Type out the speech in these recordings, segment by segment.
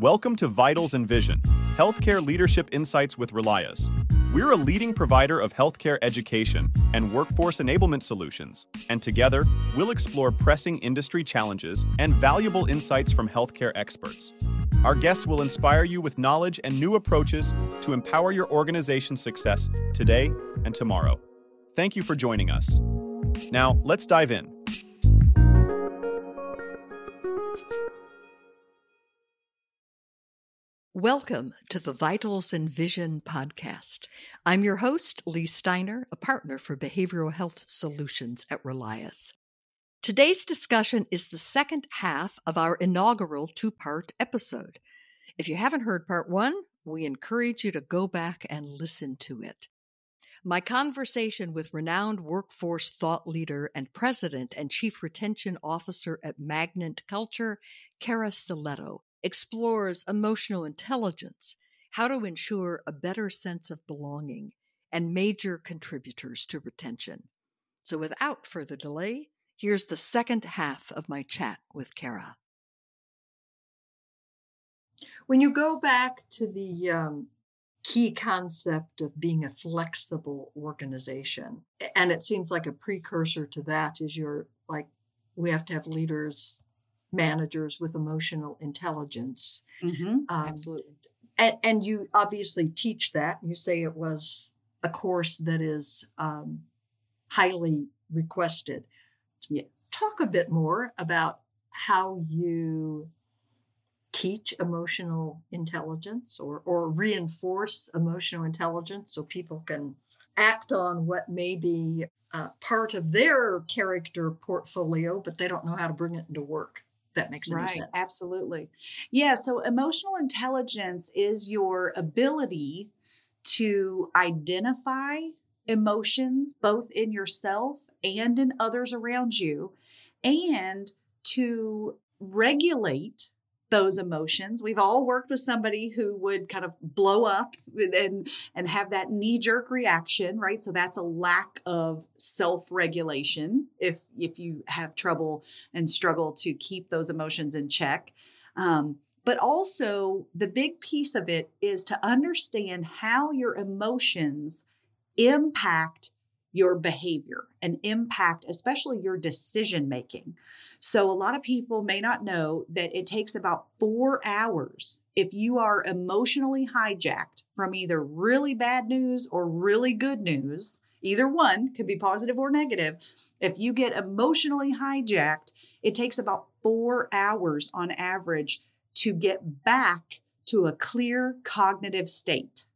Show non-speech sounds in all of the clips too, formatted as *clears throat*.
Welcome to Vitals and Vision, Healthcare Leadership Insights with Relias. We're a leading provider of healthcare education and workforce enablement solutions, and together, we'll explore pressing industry challenges and valuable insights from healthcare experts. Our guests will inspire you with knowledge and new approaches to empower your organization's success today and tomorrow. Thank you for joining us. Now, let's dive in. Welcome to the Vitals and Vision podcast. I'm your host, Leigh Steiner, a partner for behavioral health solutions at Relias. Today's discussion is the second half of our inaugural two part episode. If you haven't heard part one, we encourage you to go back and listen to it. My conversation with renowned workforce thought leader and president and chief retention officer at Magnet Culture, Cara Silletto, explores emotional intelligence, how to ensure a better sense of belonging, and major contributors to retention. So, without further delay, here's the second half of my chat with Cara. When you go back to the um, key concept of being a flexible organization, and it seems like a precursor to that is your like we have to have leaders managers with emotional intelligence. Mm-hmm. Um, Absolutely. And, and, you obviously teach that. You say it was a course that is um, highly requested. Yes. Talk a bit more about how you teach emotional intelligence or, or reinforce emotional intelligence so people can act on what may be uh, part of their character portfolio, but they don't know how to bring it into work that makes right, sense. Absolutely. Yeah. So emotional intelligence is your ability to identify emotions both in yourself and in others around you and to regulate those emotions. We've all worked with somebody who would kind of blow up and and have that knee jerk reaction, right? So that's a lack of self-regulation if if you have trouble and struggle to keep those emotions in check. Um, but also the big piece of it is to understand how your emotions impact your behavior and impact, especially your decision making. So, a lot of people may not know that it takes about four hours if you are emotionally hijacked from either really bad news or really good news. Either one could be positive or negative. If you get emotionally hijacked, it takes about four hours on average to get back to a clear cognitive state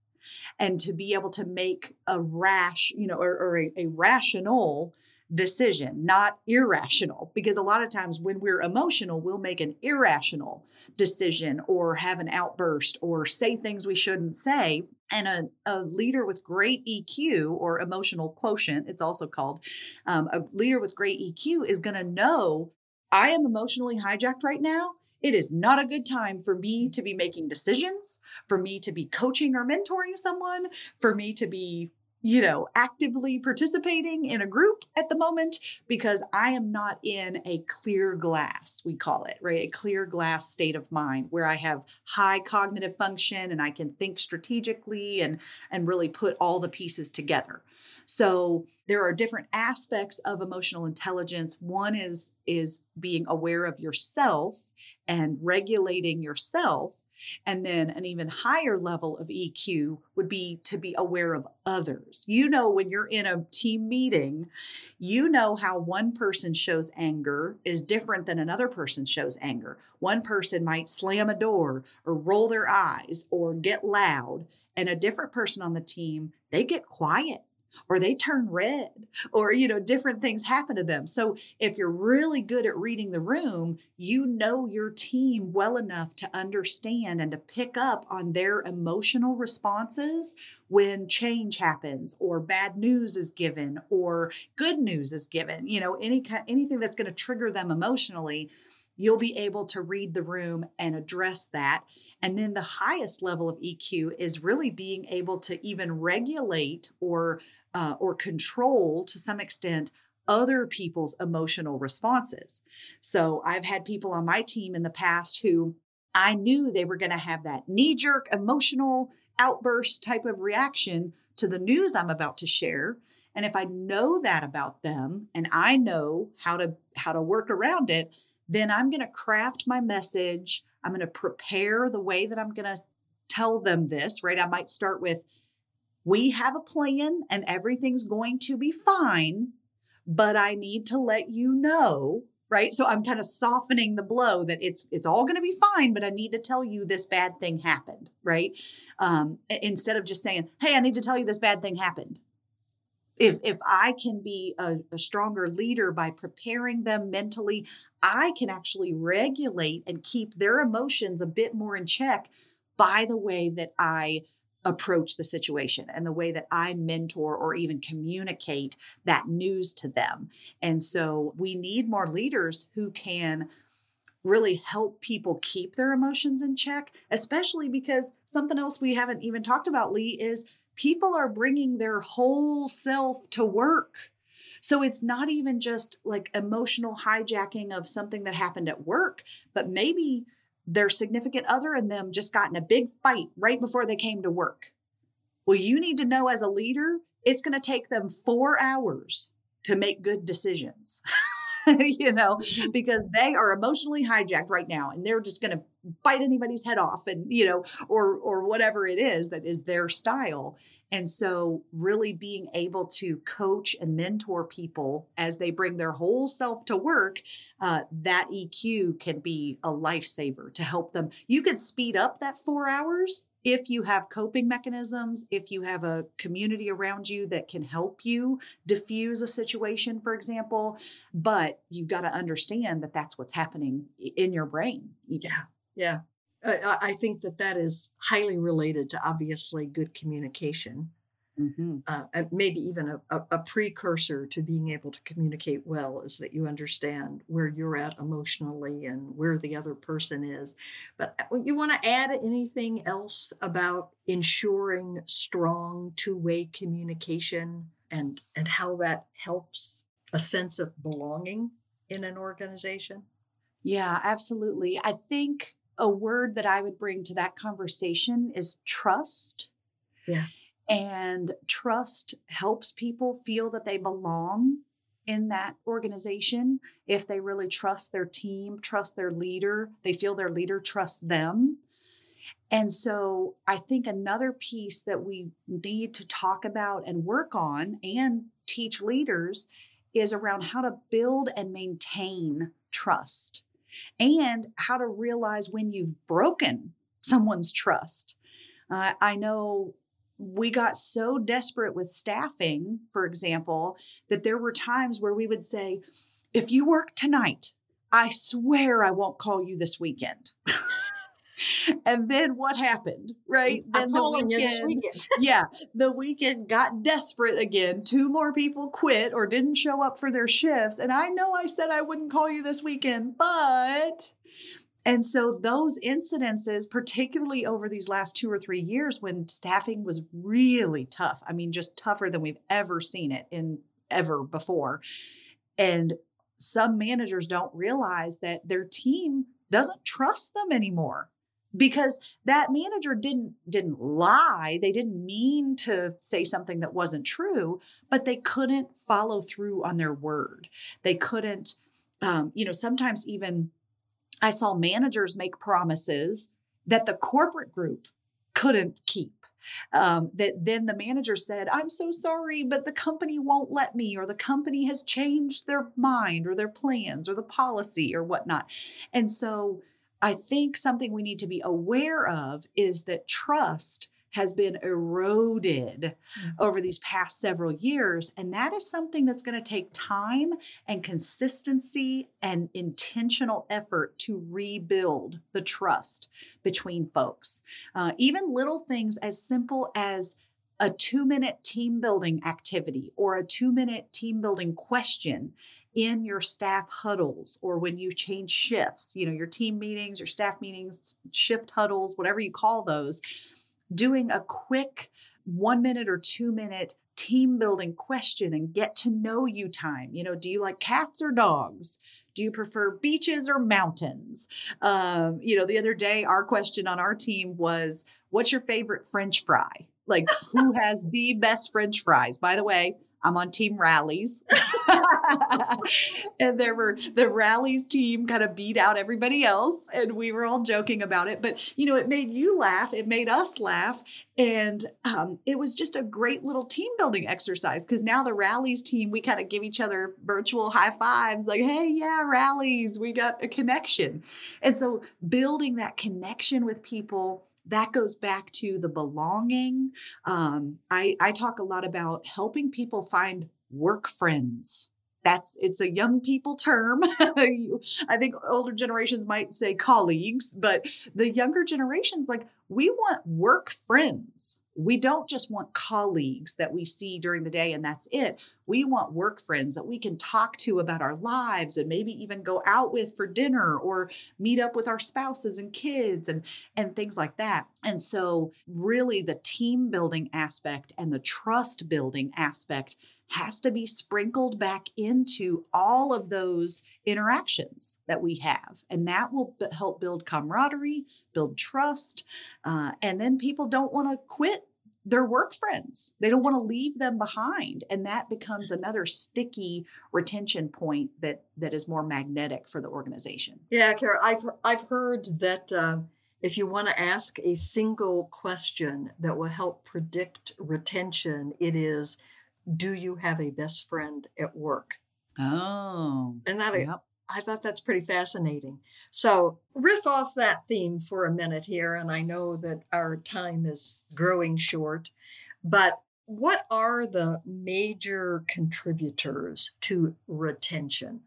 and to be able to make a rash, you know, or, or a, a rational decision, not irrational. Because a lot of times when we're emotional, we'll make an irrational decision or have an outburst or say things we shouldn't say. And a, a leader with great EQ or emotional quotient, it's also called, um, a leader with great EQ is going to know I am emotionally hijacked right now. It is not a good time for me to be making decisions, for me to be coaching or mentoring someone, for me to be you know, actively participating in a group at the moment because I am not in a clear glass, we call it, right? A clear glass state of mind where I have high cognitive function and I can think strategically and and really put all the pieces together. So there are different aspects of emotional intelligence. One is is being aware of yourself and regulating yourself and then an even higher level of EQ would be to be aware of others. You know, when you're in a team meeting, you know how one person shows anger is different than another person shows anger. One person might slam a door or roll their eyes or get loud, and a different person on the team, they get quiet or they turn red or you know different things happen to them. So if you're really good at reading the room you know your team well enough to understand and to pick up on their emotional responses when change happens or bad news is given or good news is given you know any kind anything that's going to trigger them emotionally you'll be able to read the room and address that and then the highest level of EQ is really being able to even regulate or uh, or control to some extent other people's emotional responses. So I've had people on my team in the past who I knew they were going to have that knee jerk emotional outburst type of reaction to the news I'm about to share. And if I know that about them and I know how to how to work around it, then I'm going to craft my message. I'm going to prepare the way that I'm going to tell them this, right? I might start with we have a plan and everything's going to be fine, but I need to let you know right? So i'm kind of softening the blow that it's it's all going to be fine but i need to tell you this bad thing happened right? Um, instead of just saying hey i need to tell you this bad thing happened if if i can be a, a stronger leader by preparing them mentally i can actually regulate and keep their emotions a bit more in check by the way that i approach the situation and the way that I mentor or even communicate that news to them. And so we need more leaders who can really help people keep their emotions in check, especially because something else we haven't even talked about, Leigh, is people are bringing their whole self to work. So it's not even just like emotional hijacking of something that happened at work, but maybe their significant other and them just got in a big fight right before they came to work. Well, you need to know as a leader, it's going to take them four hours to make good decisions. *laughs* you know, mm-hmm. because they are emotionally hijacked right now and they're just going to bite anybody's head off and, you know, or or whatever it is that is their style. And so, really being able to coach and mentor people as they bring their whole self to work, uh, that EQ can be a lifesaver to help them. You can speed up that four hours if you have coping mechanisms, if you have a community around you that can help you diffuse a situation, for example. But you've got to understand that that's what's happening in your brain. Yeah. Yeah. I think that that is highly related to obviously good communication. Mm-hmm. Uh, and maybe even a, a, a, precursor to being able to communicate well is that you understand where you're at emotionally and where the other person is. But uh, you want to add anything else about ensuring strong two way communication and, and how that helps a sense of belonging in an organization? Yeah, absolutely. I think a word that I would bring to that conversation is trust. Yeah. And trust helps people feel that they belong in that organization. If they really trust their team, trust their leader, they feel their leader trusts them. And so I think another piece that we need to talk about and work on and teach leaders is around how to build and maintain trust and how to realize when you've broken someone's trust. Uh, I know we got so desperate with staffing, for example, that there were times where we would say, if you work tonight, I swear I won't call you this weekend. *laughs* and then what happened, right? I'm then the weekend, weekend. *laughs* yeah, the weekend got desperate again. Two more people quit or didn't show up for their shifts. And I know I said I wouldn't call you this weekend, but and so those incidences, particularly over these last two or three years when staffing was really tough, I mean, just tougher than we've ever seen it in ever before. And some managers don't realize that their team doesn't trust them anymore because that manager didn't didn't lie. They didn't mean to say something that wasn't true but they couldn't follow through on their word. They couldn't um, you know sometimes even i saw managers make promises that the corporate group couldn't keep. Um, that then the manager said i'm so sorry but the company won't let me or the company has changed their mind or their plans or the policy or whatnot. And so I think something we need to be aware of is that trust has been eroded mm-hmm. over these past several years. And that is something that's going to take time and consistency and intentional effort to rebuild the trust between folks. Uh, even little things as simple as a two minute team building activity or a two minute team building question in your staff huddles or when you change shifts, you know, your team meetings, your staff meetings, shift huddles, whatever you call those, doing a quick one minute or two minute team building question and get to know you time. You know, do you like cats or dogs? Do you prefer beaches or mountains? Um, you know, the other day, our question on our team was, What's your favorite French fry? Like, who *laughs* has the best French fries? By the way, I'm on team Rally's. *laughs* and there were the Rally's team kind of beat out everybody else. And we were all joking about it. But, you know, it made you laugh. It made us laugh. And um, it was just a great little team building exercise because now the Rally's team, we kind of give each other virtual high fives like, hey, yeah, Rally's, we got a connection. And so building that connection with people that goes back to the belonging. Um, I, I talk a lot about helping people find work friends. That's it's a young people term. *laughs* I think older generations might say colleagues, but the younger generations like we want work friends we don't just want colleagues that we see during the day and that's it. We want work friends that we can talk to about our lives and maybe even go out with for dinner or meet up with our spouses and kids and and things like that. And so really the team building aspect and the trust building aspect has to be sprinkled back into all of those interactions that we have. And that will b- help build camaraderie, build trust. Uh, and then people don't want to quit their work friends. They don't want to leave them behind. And that becomes another sticky retention point that that is more magnetic for the organization. Yeah, Cara, I've I've heard that uh, if you want to ask a single question that will help predict retention, it is do you have a best friend at work? Oh. And that yep. I thought that's pretty fascinating. So, riff off that theme for a minute here, and I know that our time is growing short, but what are the major contributors to retention?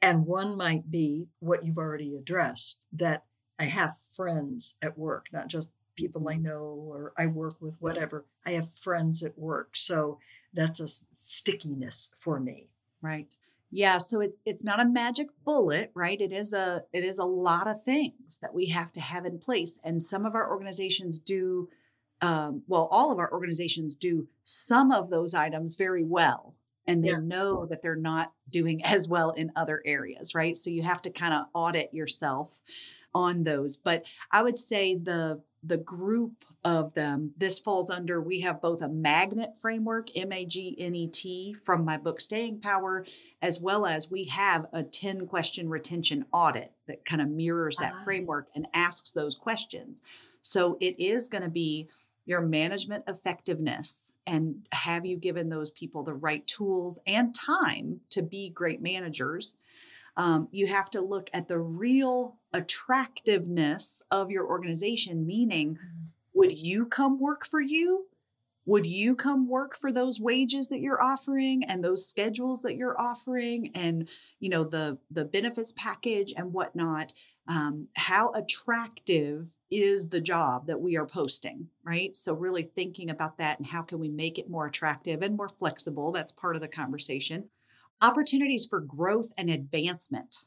And one might be what you've already addressed that I have friends at work, not just people I mm-hmm. know or I work with, whatever. I have friends at work. So that's a stickiness for me. Right. Yeah, so it, it's not a magic bullet, right? It is a it is a lot of things that we have to have in place, and some of our organizations do, um, well, all of our organizations do some of those items very well, and they yeah. know that they're not doing *laughs* as well in other areas, right? So you have to kind of audit yourself on those. But I would say the the group of them, this falls under, we have both a magnet framework, M A G N E T, from my book Staying Power, as well as we have a 10 question retention audit that kind of mirrors that uh-huh. framework and asks those questions. So it is going to be your management effectiveness and have you given those people the right tools and time to be great managers um, you have to look at the real attractiveness of your organization, meaning, mm-hmm. would you come work for you? Would you come work for those wages that you're offering and those schedules that you're offering and you know the the benefits package and whatnot? Um, how attractive is the job that we are posting right so really thinking about that and how can we make it more attractive and more flexible that's part of the conversation opportunities for growth and advancement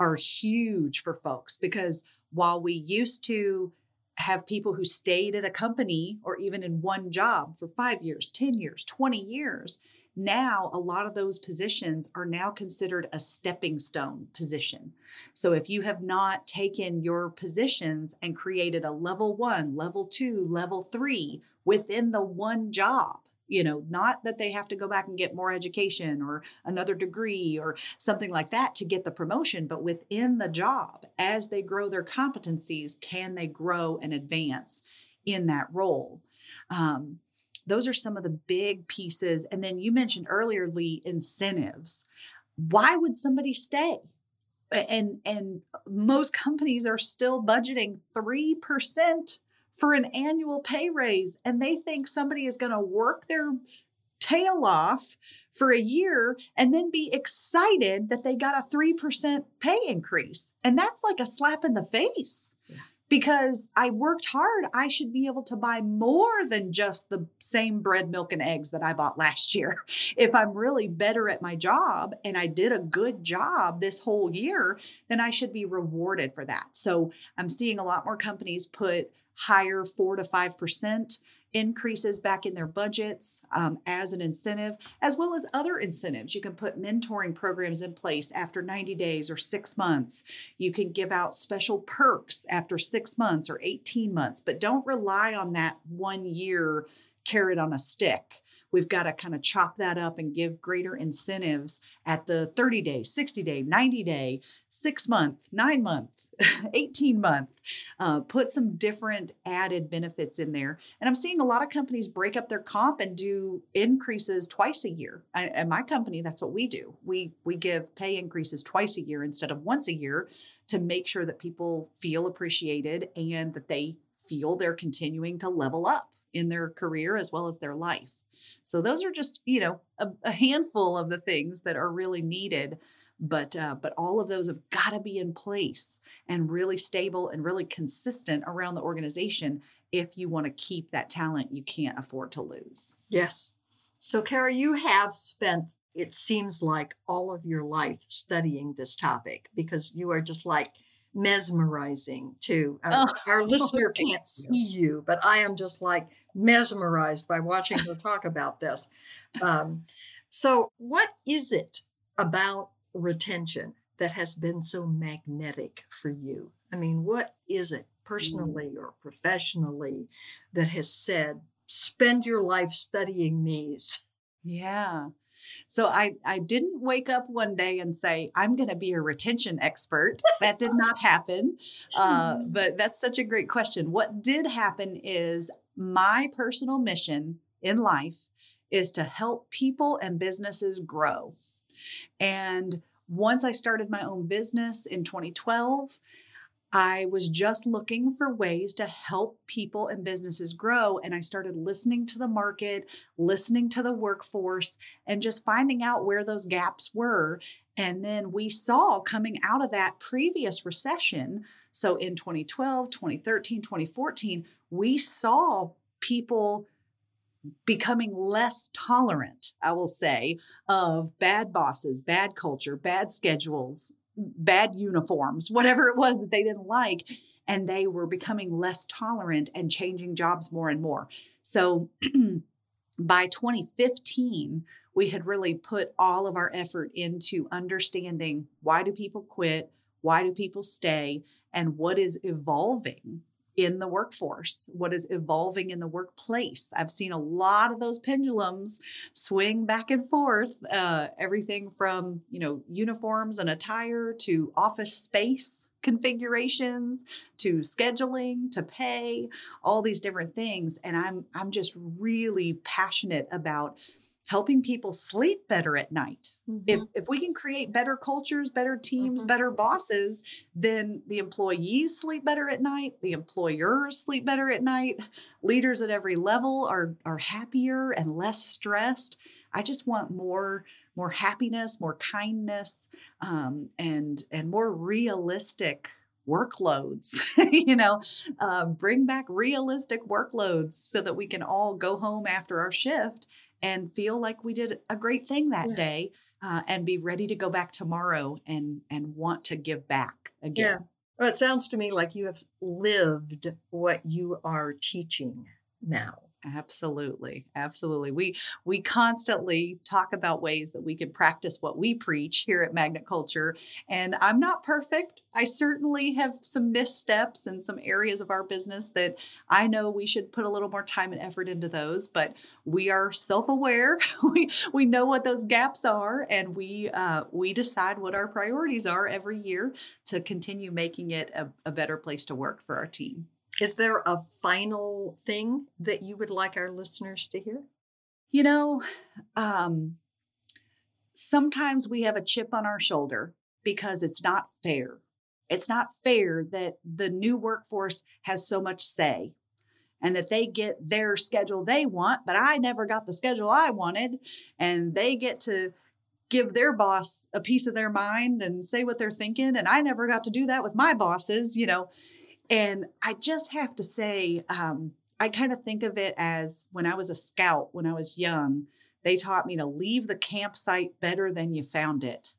are huge for folks because while we used to have people who stayed at a company or even in one job for five years, 10 years, 20 years, now a lot of those positions are now considered a stepping stone position. So if you have not taken your positions and created a level one, level two, level three within the one job, you know not that they have to go back and get more education or another degree or something like that to get the promotion but within the job as they grow their competencies can they grow and advance in that role? Um, those are some of the big pieces. And then you mentioned earlier Leigh incentives. Why would somebody stay? And and most companies are still budgeting 3% for an annual pay raise and they think somebody is going to work their tail off for a year and then be excited that they got a 3% pay increase. And that's like a slap in the face. Because I worked hard, I should be able to buy more than just the same bread, milk, and eggs that I bought last year. *laughs* If I'm really better at my job and I did a good job this whole year, then I should be rewarded for that. So I'm seeing a lot more companies put higher four to five percent increases back in their budgets um, as an incentive, as well as other incentives. You can put mentoring programs in place after 90 days or six months. You can give out special perks after six months or 18 months, but don't rely on that one year carrot on a stick. We've got to kind of chop that up and give greater incentives at the 30 day, 60 day, 90 day, six month, nine month, *laughs* 18 month. Uh, put some different added benefits in there. And I'm seeing a lot of companies break up their comp and do increases twice a year. I, at my company, that's what we do. We we give pay increases twice a year instead of once a year to make sure that people feel appreciated and that they feel they're continuing to level up in their career as well as their life. So those are just, you know, a, a handful of the things that are really needed. But uh, but all of those have got to be in place and really stable and really consistent around the organization if you want to keep that talent you can't afford to lose. Yes. So, Cara, you have spent, it seems like, all of your life studying this topic because you are just like mesmerizing too. uh, oh. our *laughs* listener can't see you but i am just like mesmerized by watching her talk about this um, so what is it about retention that has been so magnetic for you i mean what is it mm. personally or professionally that has said spend your life studying me's yeah so I, I didn't wake up one day and say, I'm going to be a retention expert. That did not happen. Uh, *laughs* but that's such a great question. What did happen is my personal mission in life is to help people and businesses grow. And once I started my own business in 2012, I was just looking for ways to help people and businesses grow. And I started listening to the market, listening to the workforce, and just finding out where those gaps were. And then we saw coming out of that previous recession. So in 2012, 2013, 2014, we saw people becoming less tolerant, I will say, of bad bosses, bad culture, bad schedules, bad uniforms, whatever it was that they didn't like. And they were becoming less tolerant and changing jobs more and more. So *clears throat* by 2015, we had really put all of our effort into understanding why do people quit? Why do people stay? And what is evolving in the workforce, what is evolving in the workplace. I've seen a lot of those pendulums swing back and forth, uh, everything from you know uniforms and attire to office space configurations to scheduling to pay all these different things and i'm i'm just really passionate about helping people sleep better at night. Mm-hmm. If if we can create better cultures, better teams, mm-hmm. better bosses, then the employees sleep better at night, the employers sleep better at night, leaders at every level are are happier and less stressed. I just want more more happiness, more kindness, um, and and more realistic workloads *laughs* you know uh, bring back realistic workloads so that we can all go home after our shift and feel like we did a great thing that yeah. day uh, and be ready to go back tomorrow and and want to give back again. Yeah. Well, it sounds to me like you have lived what you are teaching now. Absolutely. Absolutely. We we constantly talk about ways that we can practice what we preach here at Magnet Culture. And I'm not perfect. I certainly have some missteps in some areas of our business that I know we should put a little more time and effort into those, but we are self-aware. *laughs* we we know what those gaps are and we uh, we decide what our priorities are every year to continue making it a, a better place to work for our team. Is there a final thing that you would like our listeners to hear? You know, um, sometimes we have a chip on our shoulder because it's not fair. It's not fair that the new workforce has so much say and that they get their schedule they want, but I never got the schedule I wanted. And they get to give their boss a piece of their mind and say what they're thinking. And I never got to do that with my bosses, you know. And I just have to say, um, I kind of think of it as when I was a scout, when I was young, they taught me to leave the campsite better than you found it.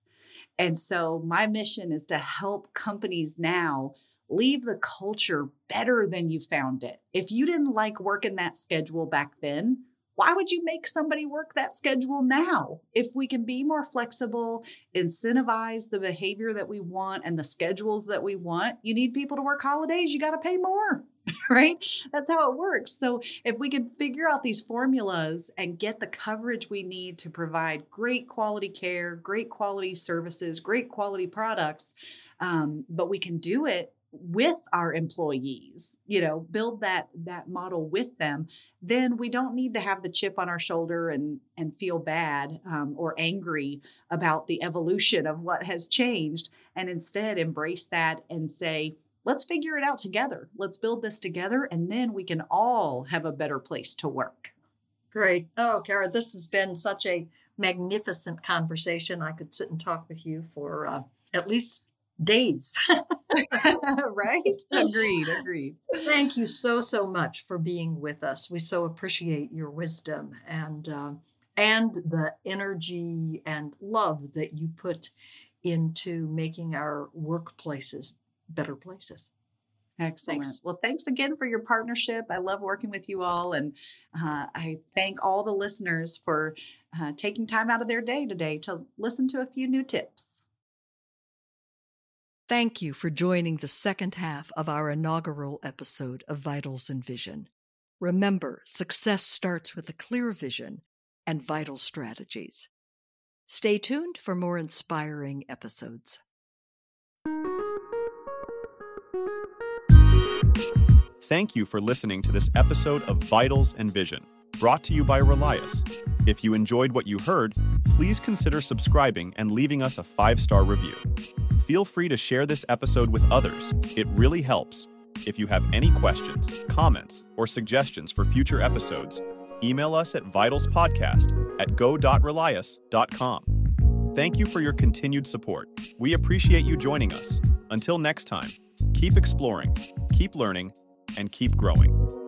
And so my mission is to help companies now leave the culture better than you found it. If you didn't like working that schedule back then, why would you make somebody work that schedule now? If we can be more flexible, incentivize the behavior that we want and the schedules that we want, you need people to work holidays, you got to pay more, *laughs* right? That's how it works. So, if we can figure out these formulas and get the coverage we need to provide great quality care, great quality services, great quality products, um, but we can do it with our employees you know build that that model with them then we don't need to have the chip on our shoulder and and feel bad um, or angry about the evolution of what has changed and instead embrace that and say let's figure it out together let's build this together and then we can all have a better place to work Great. Oh, Cara, this has been such a magnificent conversation. I could sit and talk with you for uh, at least days. *laughs* right? *laughs* Agreed. Agreed. Thank you so so much for being with us. We so appreciate your wisdom and uh, and the energy and love that you put into making our workplaces better places. Excellent. Thanks. Well, thanks again for your partnership. I love working with you all, and uh, I thank all the listeners for uh, taking time out of their day today to listen to a few new tips. Thank you for joining the second half of our inaugural episode of Vitals and Vision. Remember, success starts with a clear vision and vital strategies. Stay tuned for more inspiring episodes. Thank you for listening to this episode of Vitals and Vision, brought to you by Relias. If you enjoyed what you heard, please consider subscribing and leaving us a five star review feel free to share this episode with others. It really helps. If you have any questions, comments, or suggestions for future episodes, email us at vitalspodcast at go.relias.com. Thank you for your continued support. We appreciate you joining us. Until next time, keep exploring, keep learning, and keep growing.